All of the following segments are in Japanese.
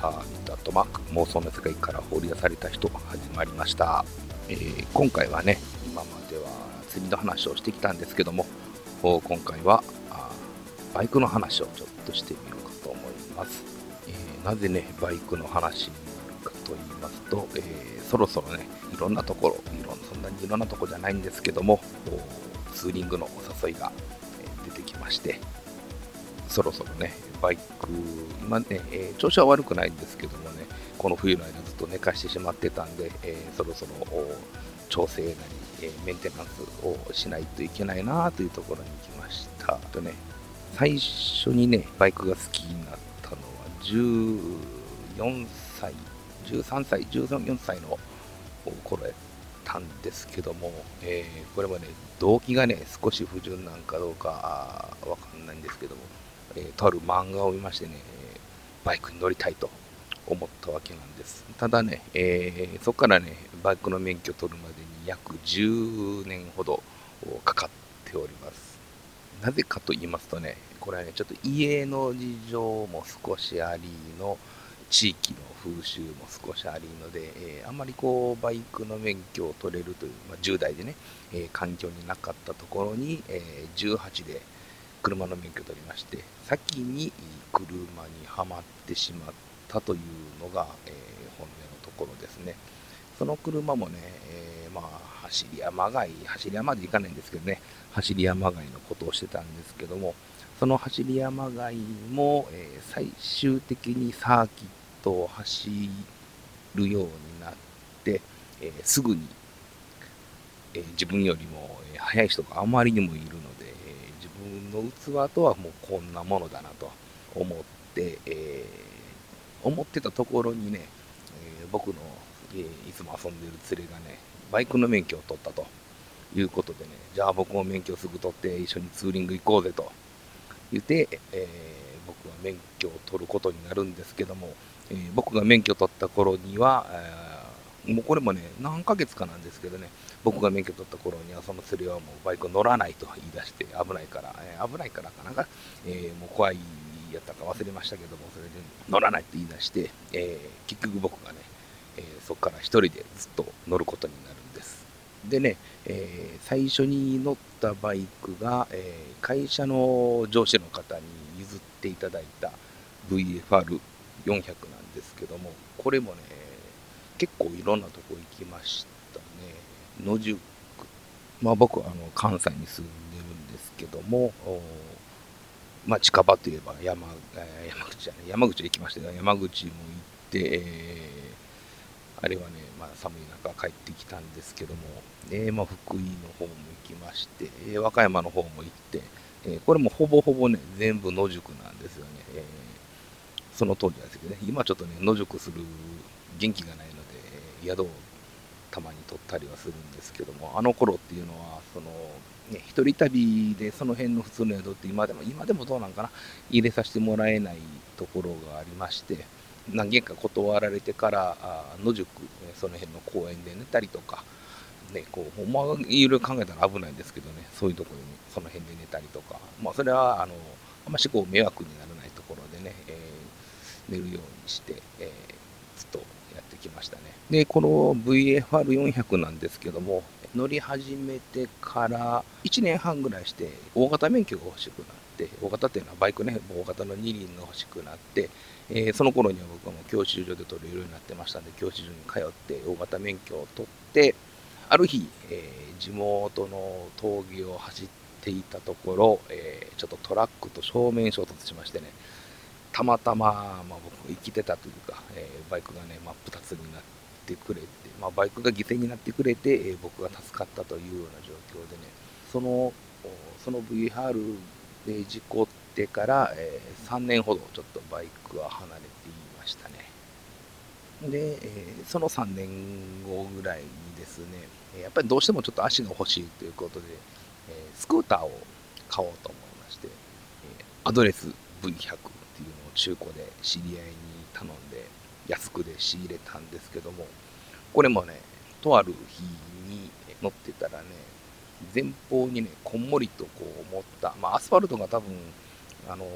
ハーミットマーク妄想の世界から放り出された人が始まりました、えー、今回はね今までは釣りの話をしてきたんですけども今回はバイクの話をちょっとしてみようかと思います、えー、なぜねバイクの話になるかと言いますと、えー、そろそろねいろんなところいろんそんなにいろんなとこじゃないんですけどもツーリングのお誘いが出てきましてそろそろねバイク、今ね、えー、調子は悪くないんですけどもね、この冬の間ずっと寝かしてしまってたんで、えー、そろそろ調整なり、えー、メンテナンスをしないといけないなというところに来ました。とね、最初にね、バイクが好きになったのは14歳、13歳、14歳の頃やったんですけども、えー、これもね、動機がね、少し不純なんかどうかわかんないんですけども、えー、とある漫画を見ましてね、バイクに乗りたいと思ったわけなんです。ただね、えー、そこからね、バイクの免許を取るまでに約10年ほどかかっております。なぜかと言いますとね、これはね、ちょっと家の事情も少しありの、地域の風習も少しありので、えー、あんまりこうバイクの免許を取れるという、まあ、10代でね、えー、環境になかったところに、えー、18で車の免許を取りまして先に車にはまってしまったというのが、えー、本音のところですね。その車もね、えー、まあ走り山街走り山で行かないんですけどね走り山街のことをしてたんですけどもその走り山街も、えー、最終的にサーキットを走るようになって、えすぐに、え自分よりも速い人があまりにもいるので分の器とはもうこんなものだなと思って、えー、思ってたところにね、えー、僕の、えー、いつも遊んでる連れがね、バイクの免許を取ったということでね、じゃあ僕も免許すぐ取って一緒にツーリング行こうぜと。言って、え僕は免許を取ることになるんですけども、え僕が免許を取った頃には、えもうこれもね、何ヶ月かなんですけどね、僕が免許取った頃にはその釣りはもうバイク乗らないと言い出して危ないから、えー、危ないからかな。んか、えー、もう怖いやったか忘れましたけどもそれで乗らないって言い出して、えー、結局僕がね、えそこから1人でずっと乗ることになるんです。でね、え最初に乗ったバイクが、え会社の上司の方に譲っていただいた VFR400 なんですけどもこれもね結構いろんなとこ行きました野宿。まあ僕はあの関西に住んでるんですけどもまあ近場といえば山山口じゃない山口行きましたが山口も行って、えー、あれはね、まあ、寒い中帰ってきたんですけども、えー、まあ、福井の方も行きまして、えー、和歌山の方も行って、えこれもほぼほぼね全部野宿なんですよね、えその当時はですけどね。今ちょっとね野宿する元気がないので宿をたまに撮ったりはするんですけどもあの頃っていうのはその、ね、一人旅でその辺の普通の宿って今でも今でもどうなんかな？入れさせてもらえないところがありまして何軒か断られてから野宿その辺の公園で寝たりとかね、こう、まあ、いろいろ考えたら危ないんですけどね、そういうところに、その辺で寝たりとか、まあ、それは、あの、あんましこう、迷惑にならないところでね、えー、寝るようにして、えー、ずっとやってきました。で、この VFR400 なんですけども、乗り始めてから1年半ぐらいして、大型免許が欲しくなって、大型っていうのはバイクね、大型の二輪が欲しくなって、えー、その頃には僕はもう教習所で取れるようになってましたんで、教習所に通って大型免許を取って、ある日、えー、地元の峠を走っていたところ、えー、ちょっとトラックと正面衝突しましてね、たまたま、まあ、僕生きてたというか、え、バイクがね、真っ二つになって、てくれて、まあ、バイクが犠牲になってくれて、えー、僕が助かったというような状況でね、その、その VR で事故ってから、えー、3年ほどちょっとバイクは離れていましたね。で、えー、その3年後ぐらいにですね、やっぱりどうしてもちょっと足が欲しいということで、え、スクーターを買おうと思いまして、えアドレス V100 っていうのを中古で知り合いに頼んで、安くで仕入れたんですけども、これもね、とある日に乗ってたらね、前方にね、こんもりとこう持った、まあ、アスファルトが多分、あの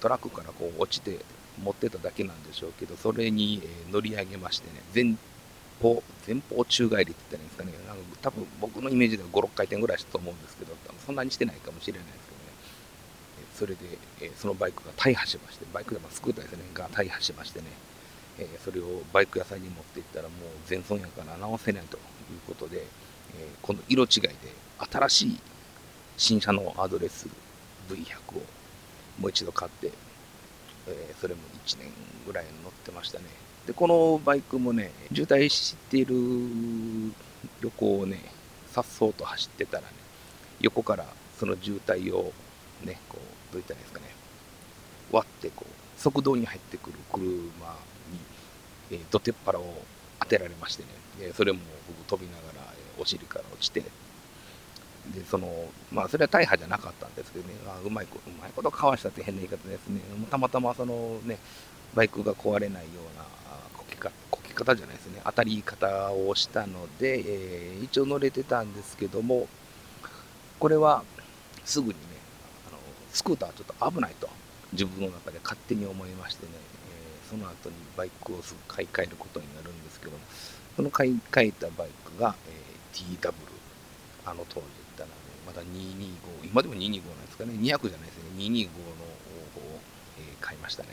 トラックからこう落ちて、持ってただけなんでしょうけど、それに、乗り上げましてね、前方、前方宙返りって言ったらいいんですかね、なんか多分僕のイメージでは5、6回転ぐらいしたと思うんですけど、そんなにしてないかもしれないですけどね、それで、そのバイクが大破しまして、バイクでもスクーターですね、が大破しましてね、えそれをバイク屋さんに持っていったらもう全損やから直せないということで、えこの色違いで新しい新車のアドレス V100 をもう一度買って、えそれも1年ぐらい乗ってましたね。で、このバイクもね、渋滞している旅行をね、さっそうと走ってたらね、横からその渋滞をね、こう、どういったらいいですかね、割ってこう、側道に入ってくる車、えー、どてっぱらを当てられましてね、えそれも僕飛びながら、えお尻から落ちて、で、その、まあ、それは大破じゃなかったんですけどね、あうまいこと、うまいことかわしたって変な言い方ですね、たまたまそのね、バイクが壊れないようなこけかこけ方じゃないですね、当たり方をしたので、えー、一応乗れてたんですけども、これはすぐにね、あのスクーターちょっと危ないと、自分の中で勝手に思いましてね、その後にバイクをすぐ買い替えることになるんですけども、その買い替えたバイクが、えー、TW、あの当時言ったらね、まだ225、今でも225なんですかね、200じゃないですね、225の方を、えー、買いましたね。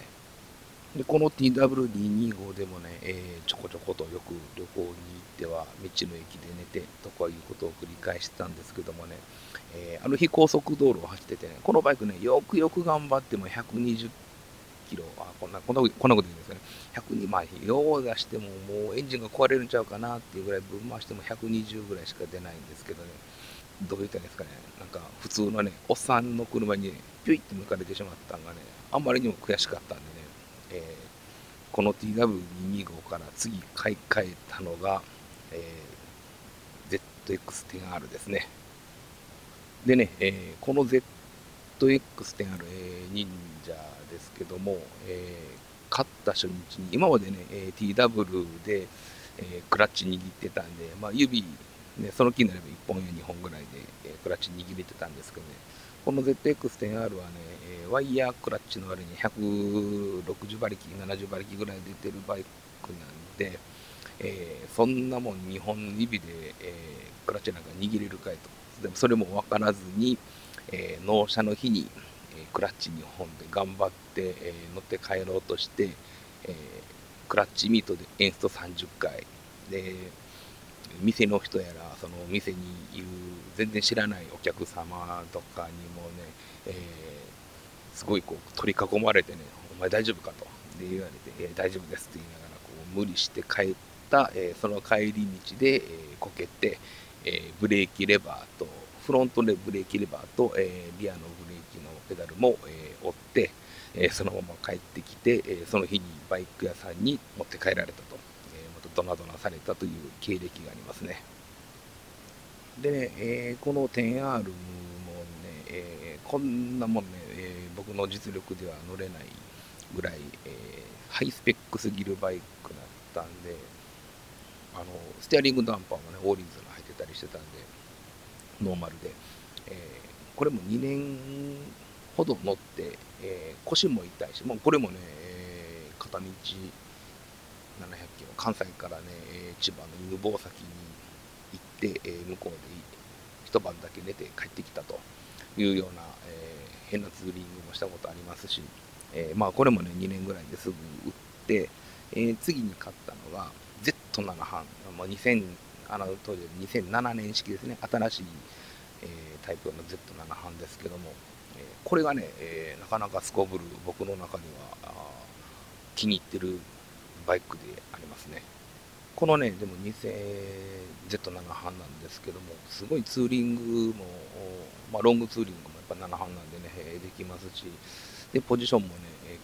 でこの TW225 でもね、えー、ちょこちょことよく旅行に行っては道の駅で寝てとかいうことを繰り返してたんですけどもね、えー、ある日高速道路を走っててね、このバイクね、よくよく頑張っても120キロ、あこんなこんなこんなこと言うんですかね、102、まあ、用を出してももうエンジンが壊れるんちゃうかなっていうぐらいぶん回しても120ぐらいしか出ないんですけどね、どう言ったらいいんですかね、なんか普通のね、おっさんの車に、ピュイって抜かれてしまったんがね、あんまりにも悔しかったんでね、えー、この TW225 から次買い替えたのが、えー、ZX10R ですね。でね、えー、この ZX10R、えー、忍者ですけども、えー、勝った初日に、今までね、えー、TW で、えー、クラッチ握ってたんで、まあ、指、ね、その気になれば1本や2本ぐらいで、えー、クラッチ握れてたんですけどね、この ZX10R はね、えー、ワイヤークラッチの割に160馬力、70馬力ぐらい出てるバイクなんで、えー、そんなもん2本指で、えー、クラッチなんか握れるかいと。でもそれも分からずに、えー、納車の日に、えクラッチ2本で頑張って、え乗って帰ろうとして、えクラッチミートでエンスト30回で店の人やらその店にいる全然知らないお客様とかにもね、えー、すごいこう取り囲まれてね「お前大丈夫か?」とで言われて「えー、大丈夫です」って言いながらこう無理して帰った、えー、その帰り道で、え、こけて、えブレーキレバーとフロントでブレーキレバーと、えリアのブレーキのペダルも、え折って、えそのまま帰ってきて、えその日にバイク屋さんに持って帰られたと。えまたドナドナされたという経歴がありますね。でね、え、この 10R もね、え、こんなもんね、え、僕の実力では乗れないぐらい、えハイスペックすぎるバイクだったんで、あのステアリングダンパーもね、オーリンズが入ってたりしてたんで、ノーマルで、えこれも2年ほど乗って、え腰も痛いし、もうこれもね、え片道700キロ、関西からね、千葉の犬吠埼に行って、え向こうで一晩だけ寝て帰ってきたというような、えー、変なツーリングもしたことありますし、えー、まあこれもね、2年ぐらいですぐ売って、えー、次に買ったのが Z7 半、まあ、2000あの当時2007年式ですね、新しい、えタイプの Z7 半ですけども、これがね、えなかなかすこぶる僕の中には気に入ってるバイクでありますね。このね、でも 2000Z7 半なんですけども、すごいツーリングも、まあ、ロングツーリングもやっぱ7半なんでね、できますし、で、ポジションもね、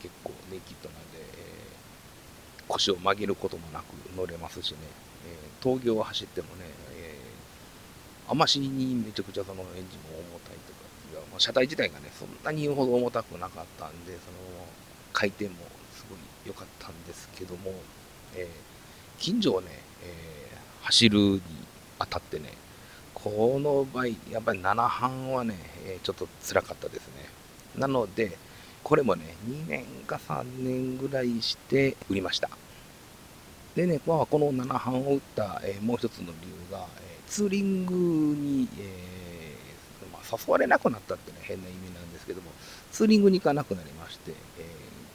結構ネイキッドなんでえ、腰を曲げることもなく乗れますしね、峠を走ってもねえ、あましにめちゃくちゃそのエンジンも重たいとか、車体自体がね、そんなに言うほど重たくなかったんで、その回転もすごい良かったんですけども、えー、近所をね、えー、走るにあたってね、この場合、やっぱり7半はね、え、ちょっと辛かったですね。なので、これもね、2年か3年ぐらいして売りました。でね、まあ、この7班を打った、え、もう一つの理由が、え、ツーリングに、えー、誘われなくなったってね、変な意味なんですけども、ツーリングに行かなくなりまして、え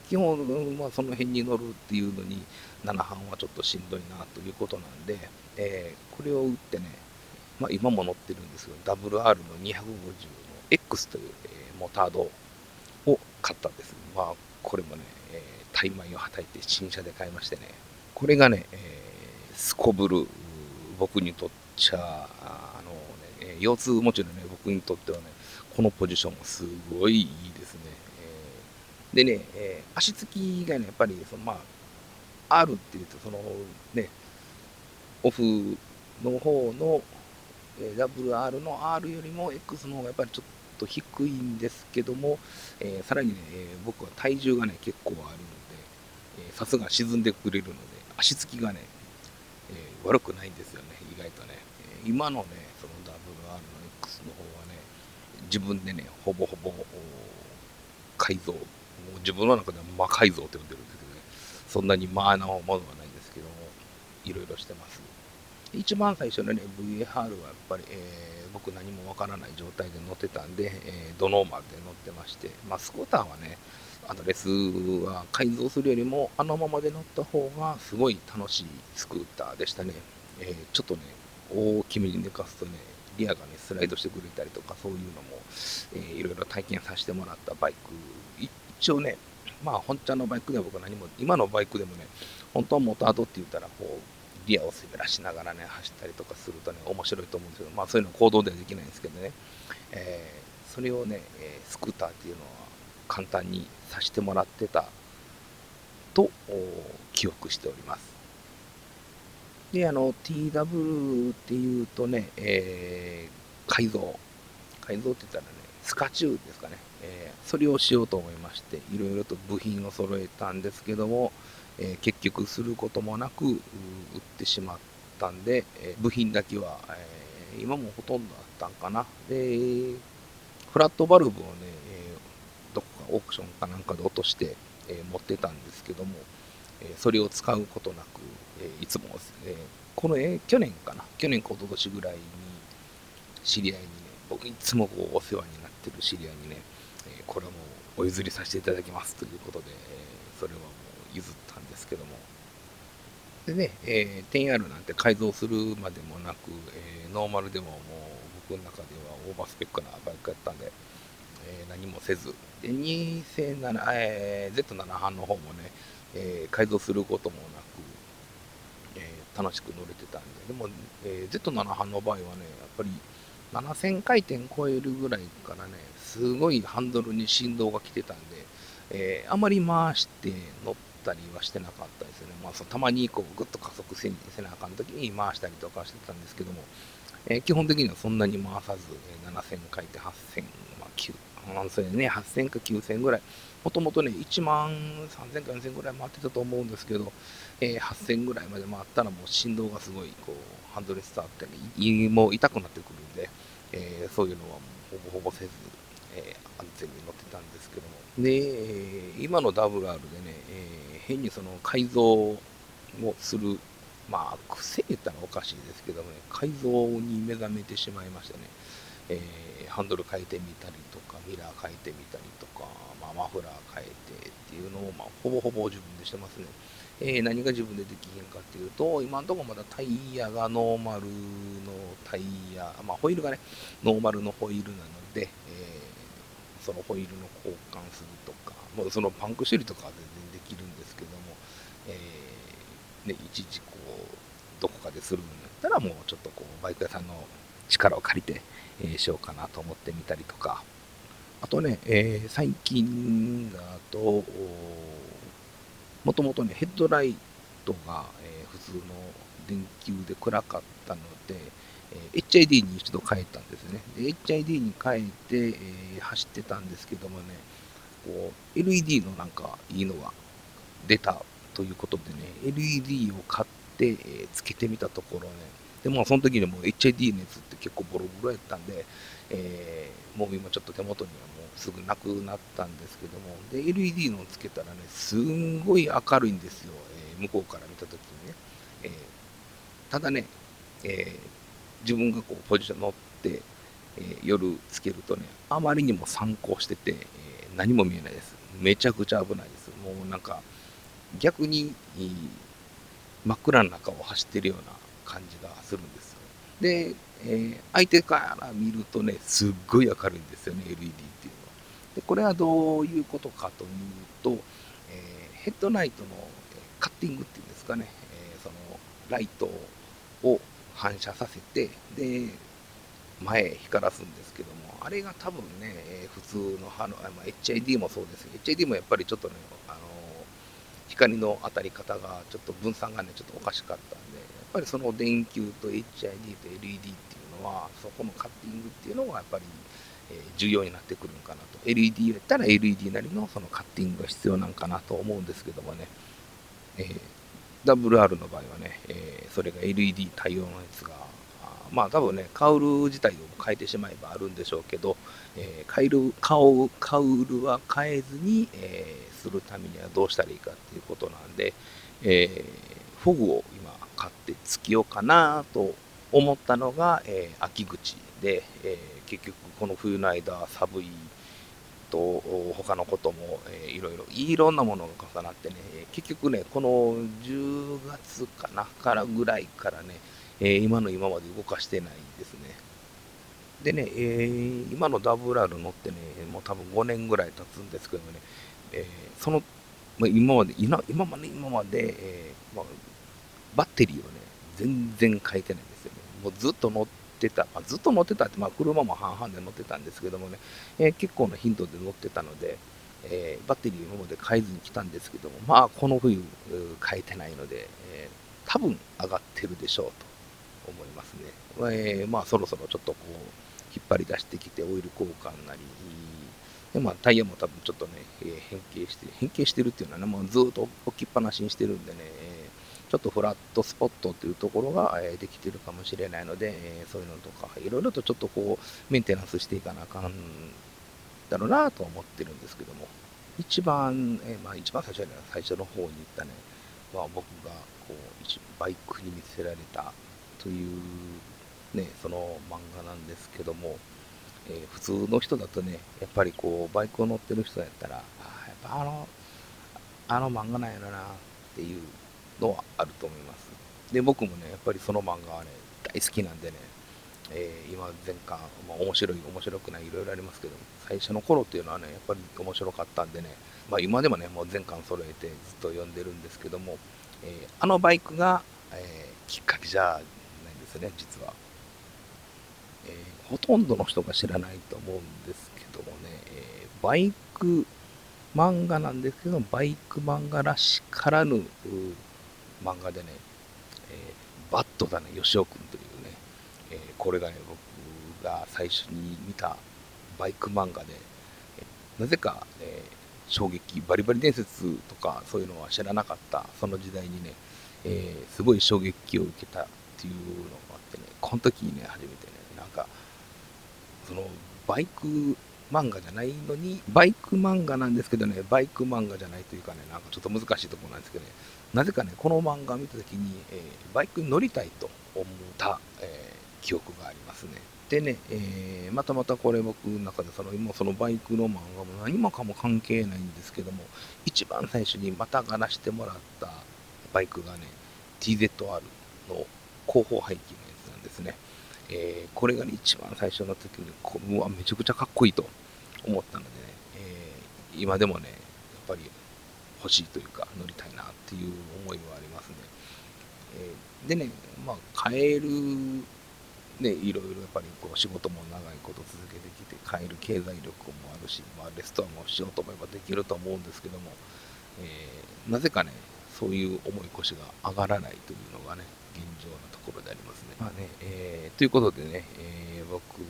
基本、まあ、その辺に乗るっていうのに、7班はちょっとしんどいなということなんで、えこれを打ってね、まあ、今も乗ってるんですけど、WR の250の X という、えモタードを買ったんです。まあ、これもね、えー、タイマイをはたいて新車で買いましてね、これがね、えー、すこぶる、僕にとっちゃ、あのね、腰痛持ちのね、僕にとってはね、このポジションもすごいいいですね。えー、でね、えー、足つきがね、やっぱり、そのまあ、R っていうと、そのね、オフの方の、えー、WR の R よりも X の方がやっぱりちょっと低いんですけども、えー、さらにね、えー、僕は体重がね、結構あるので、さすが沈んでくれるので、足つきがね、え、悪くないんですよね、意外とね。え今のね、その WR の X の方はね、自分でね、ほぼほぼ改造、もう自分の中では魔改造って呼んでるんですけどね、そんなに魔なものはないんですけども、いろいろしてます。一番最初のね、VAR はやっぱり、えー僕何もわからない状態で乗ってたんで、えー、ドノーマルで乗ってまして、まあ、スクーターはね、あのレスは改造するよりも、あのままで乗った方がすごい楽しいスクーターでしたね。えー、ちょっとね、大きめに寝かすとね、リアがね、スライドしてくれたりとか、そういうのも、えー、いろいろ体験させてもらったバイク、一応ね、まあ、本ちゃんのバイクでは僕何も、今のバイクでもね、本当はモタードって言ったら、こう、リアを滑らしながらね、走ったりとかするとね、面白いと思うんですけど、まあそういうの行動ではできないんですけどね、えー、それをね、え、スクーターっていうのは簡単にさせてもらってたと記憶しております。で、あの、TW っていうとね、えー、改造。改造って言ったらね、スカチューですかね。えー、それをしようと思いまして、いろいろと部品を揃えたんですけども、えー、結局することもなく売ってしまったんで、えー、部品だけは、えー、今もほとんどあったんかな。で、フラットバルブをね、えどこかオークションかなんかで落として、え持ってたんですけども、それを使うことなく、いつも、この、え去年かな、去年か一昨年ぐらいに知り合いにね、僕いつもこうお世話になってる知り合いにね、えこれはもうお譲りさせていただきますということで、それはもう譲ったんですけども。でね、えー、10R なんて改造するまでもなく、えー、ノーマルでももう僕の中ではオーバースペックなバイクやったんで、えー、何もせず、で2007、えー、Z7 班の方もね、えー、改造することもなく、えー、楽しく乗れてたんで、でも、えー、Z7 班の場合はね、やっぱり7000回転超えるぐらいからね、すごいハンドルに振動が来てたんで、えー、あまり回して乗ったりはしてなかったですね。まあ、そのたまにこうぐっと加速せなあかん時に回したりとかしてたんですけども、えー、基本的にはそんなに回さず、えー、7000回転8000、まあ9、それね、8000か9000ぐらい、もともとね、1万3000か4000ぐらい回ってたと思うんですけど、えー、8000ぐらいまで回ったらもう振動がすごいこうハンドルに伝わってね、胃も痛くなってくるんで、えー、そういうのはもうほぼほぼせず、えー、安全に乗ってたんですけども。で、今の WR でね、え、変にその改造をする、まあ、癖言ったらおかしいですけどもね、改造に目覚めてしまいましてね、えー、ハンドル変えてみたりとか、ミラー変えてみたりとか、まあ、マフラー変えてっていうのを、まあ、ほぼほぼ自分でしてますね。えー、何が自分でできへんかっていうと、今のとこまだタイヤがノーマルのタイヤ、まあ、ホイールがね、ノーマルのホイールなので、えそのホイールの交換するとか、もうそのパンク修理とかは全然できるんですけども、えー、ね、いちいちこう、どこかでするんだったら、もうちょっとこう、バイク屋さんの力を借りて、えー、しようかなと思ってみたりとか、あとね、えー、最近だと、もともとね、ヘッドライトが、え、普通の電球で暗かったので、え HID に一度変えたんですね。HID に変えて、え、走ってたんですけどもね、こう LED のなんかいいのが出たということでね、LED を買って、えー、つけてみたところね、でもその時にも HID 熱って結構ボロボロやったんで、えー、もう今ちょっと手元にはもうすぐなくなったんですけども、で、LED のつけたらね、すんごい明るいんですよ、えー、向こうから見た時にね。えー、ただね、え自分がこうポジション乗って、え夜つけるとね、あまりにも参考してて、え何も見えないです。めちゃくちゃ危ないです。もうなんか、逆に、真っ暗な中を走ってるような感じがするんですよ。で、えー、相手から見るとね、すっごい明るいんですよね、LED っていうのは。で、これはどういうことかというと、えー、ヘッドライトのカッティングっていうんですかね、えー、そのライトを反射させて、で、前光らすんですけども、あれが多分ね、え普通の歯の、まあ、HID もそうですけど HID もやっぱりちょっとね、あの光の当たり方がちょっと分散がね、ちょっとおかしかったんで、ぱりその電球と HID と LED っていうのは、そこのカッティングっていうのがやっぱり、え重要になってくるんかなと。LED やったら LED なりのそのカッティングが必要なんかなと思うんですけどもね、えー、WR の場合はね、えー、それが LED 対応のやつがまあ多分ね、カウル自体を変えてしまえばあるんでしょうけど、えー、カイルカウカウルは変えずに、えー、するためにはどうしたらいいかっていうことなんで、えー、フォグを今買ってつけようかなと思ったのが、えー、秋口で、えー、結局この冬の間寒いと他のことも、えー、いろいろいろんなものが重なってね結局ねこの10月かなからぐらいからねえー、今の今まで動かしてないですね。でね、えー、今の WR 乗ってね、もう多分5年ぐらい経つんですけどね、え、その、ま、今まで、今今まで、今まで、えまあ、バッテリーをね、全然変えてないんですよね。もうずっと乗ってた、まあ、ずっと乗ってたって、まあ、車も半々で乗ってたんですけどもね、えー、結構な頻度で乗ってたので、えー、バッテリー今まで変えずに来たんですけども、まあ、この冬変えてないので、えー、多分上がってるでしょうと。思いますね。えー、まあそろそろちょっとこう引っ張り出してきてオイル交換なり、でまあ、タイヤも多分ちょっとね、え、変形して、変形してるっていうのはね、もうずっと置きっぱなしにしてるんでね、ちょっとフラットスポットというところが、えー、できてるかもしれないので、えー、そういうのとか、いろいろとちょっとこう、メンテナンスしていかなあかんだろうなと思ってるんですけども、一番、えー、まあ一番最初に最初の方に言ったね、まあ僕がこう、バイクに見せられたというね、その漫画なんですけども、えー、普通の人だとね、やっぱりこう、バイクを乗ってる人やったら、あやっぱあの、あの漫画なんやろなっていうのはあると思います。で、僕もね、やっぱりその漫画はね、大好きなんでね、えー、今前巻、まあ、面白い、面白くない、いろいろありますけど、最初の頃っていうのはね、やっぱり面白かったんでね、まあ今でもね、もう全巻揃えてずっと読んでるんですけども、えー、あのバイクが、えー、きっかけじゃないんですね、実は。えー、ほとんどの人が知らないと思うんですけどもね、えー、バイク漫画なんですけど、バイク漫画らしからぬ漫画でね、えー、バットだね、吉尾くんというね、えこれがね、僕が最初に見たバイク漫画で、えなぜか、え衝撃、バリバリ伝説とかそういうのは知らなかった、その時代にね、えすごい衝撃を受けたっていうのがあってね、この時にね、初めてね、なんか、その、バイク漫画じゃないのに、バイク漫画なんですけどね、バイク漫画じゃないというかね、なんかちょっと難しいところなんですけどね、なぜかね、この漫画を見た時に、えー、バイクに乗りたいと思った、えー、記憶がありますね。でね、えー、またまたこれ僕の中でその今そのバイクの漫画も何もかも関係ないんですけども一番最初にまたがらしてもらったバイクがね TZR の後方排気のやつなんですね。えー、これが、ね、一番最初の時に、こうわ、めちゃくちゃかっこいいと思ったのでね、えー、今でもね、やっぱり欲しいというか、乗りたいなっていう思いはありますね。えー、でね、まあ、買える、ね、いろいろやっぱりこう仕事も長いこと続けてきて、買える経済力もあるし、まあ、レストランもしようと思えばできると思うんですけども、えー、なぜかね、そういう重い腰が上がらないというのがね、現状のところでありますね。まあね、えー、ということでね、えー、僕の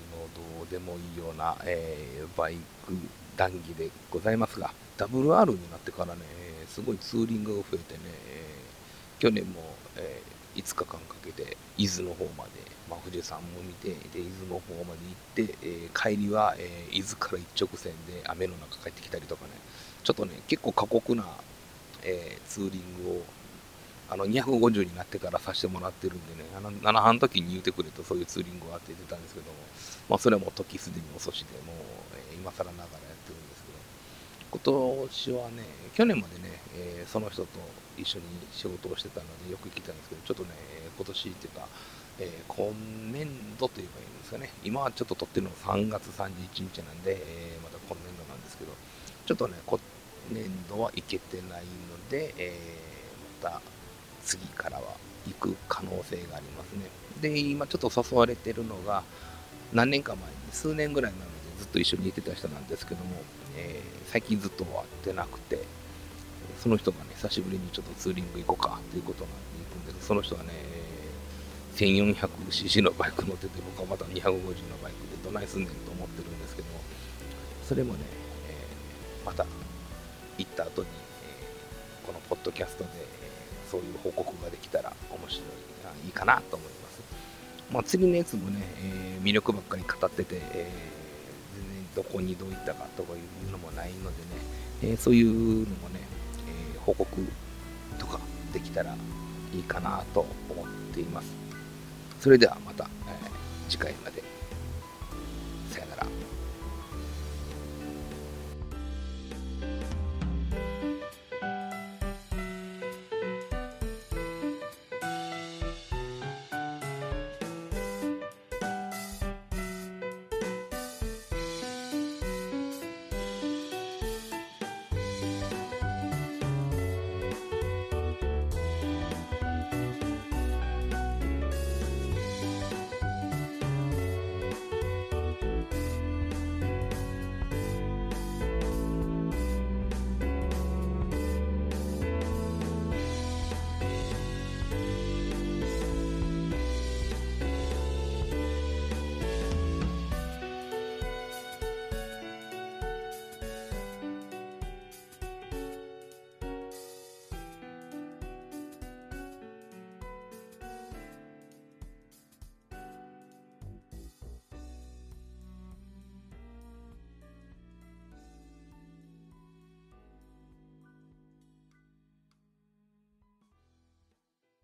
どうでもいいような、えー、バイク談義でございますが、WR になってからね、すごいツーリングが増えてね、去年も、え5日間かけて伊豆の方まで、まあ、富士山も見てで伊豆の方まで行って、えー、帰りは、えー、伊豆から一直線で雨の中帰ってきたりとかねちょっとね結構過酷な、えー、ツーリングをあの250になってからさせてもらってるんでね、あの7半の時に言うてくれとそういうツーリングがあってたんですけども、まあ、それはもう時すでに遅しで、もう、えー、今更ながらや、今年はね、去年までね、えー、その人と一緒に仕事をしてたのでよく来たんですけど、ちょっとね、今年っていうか、えー、今年度と言えばいいんですかね、今はちょっと撮ってるのが3月31日なんで、えまた今年度なんですけど、ちょっとね、今年度は行けてないので、えまた次からは行く可能性がありますね。で、今ちょっと誘われてるのが、何年か前に、数年ぐらい前までずっと一緒にいてた人なんですけども、えー、最近ずっと会ってなくて、その人がね、久しぶりにちょっとツーリング行こうかということなんで行くんですけど、その人はね、1400cc のバイク乗ってて、僕はまた250のバイクでどないすんねんと思ってるんですけど、それもね、えー、また行った後に、えー、このポッドキャストでえ、そういう報告ができたら面白い、いいかなと思います。まあ、釣りのやつもね、え、魅力ばっかり語ってて、えー、どこにどういったかとかいうのもないのでね、えー、そういうのもね、え報告とかできたらいいかなと思っています。それではまた、え次回まで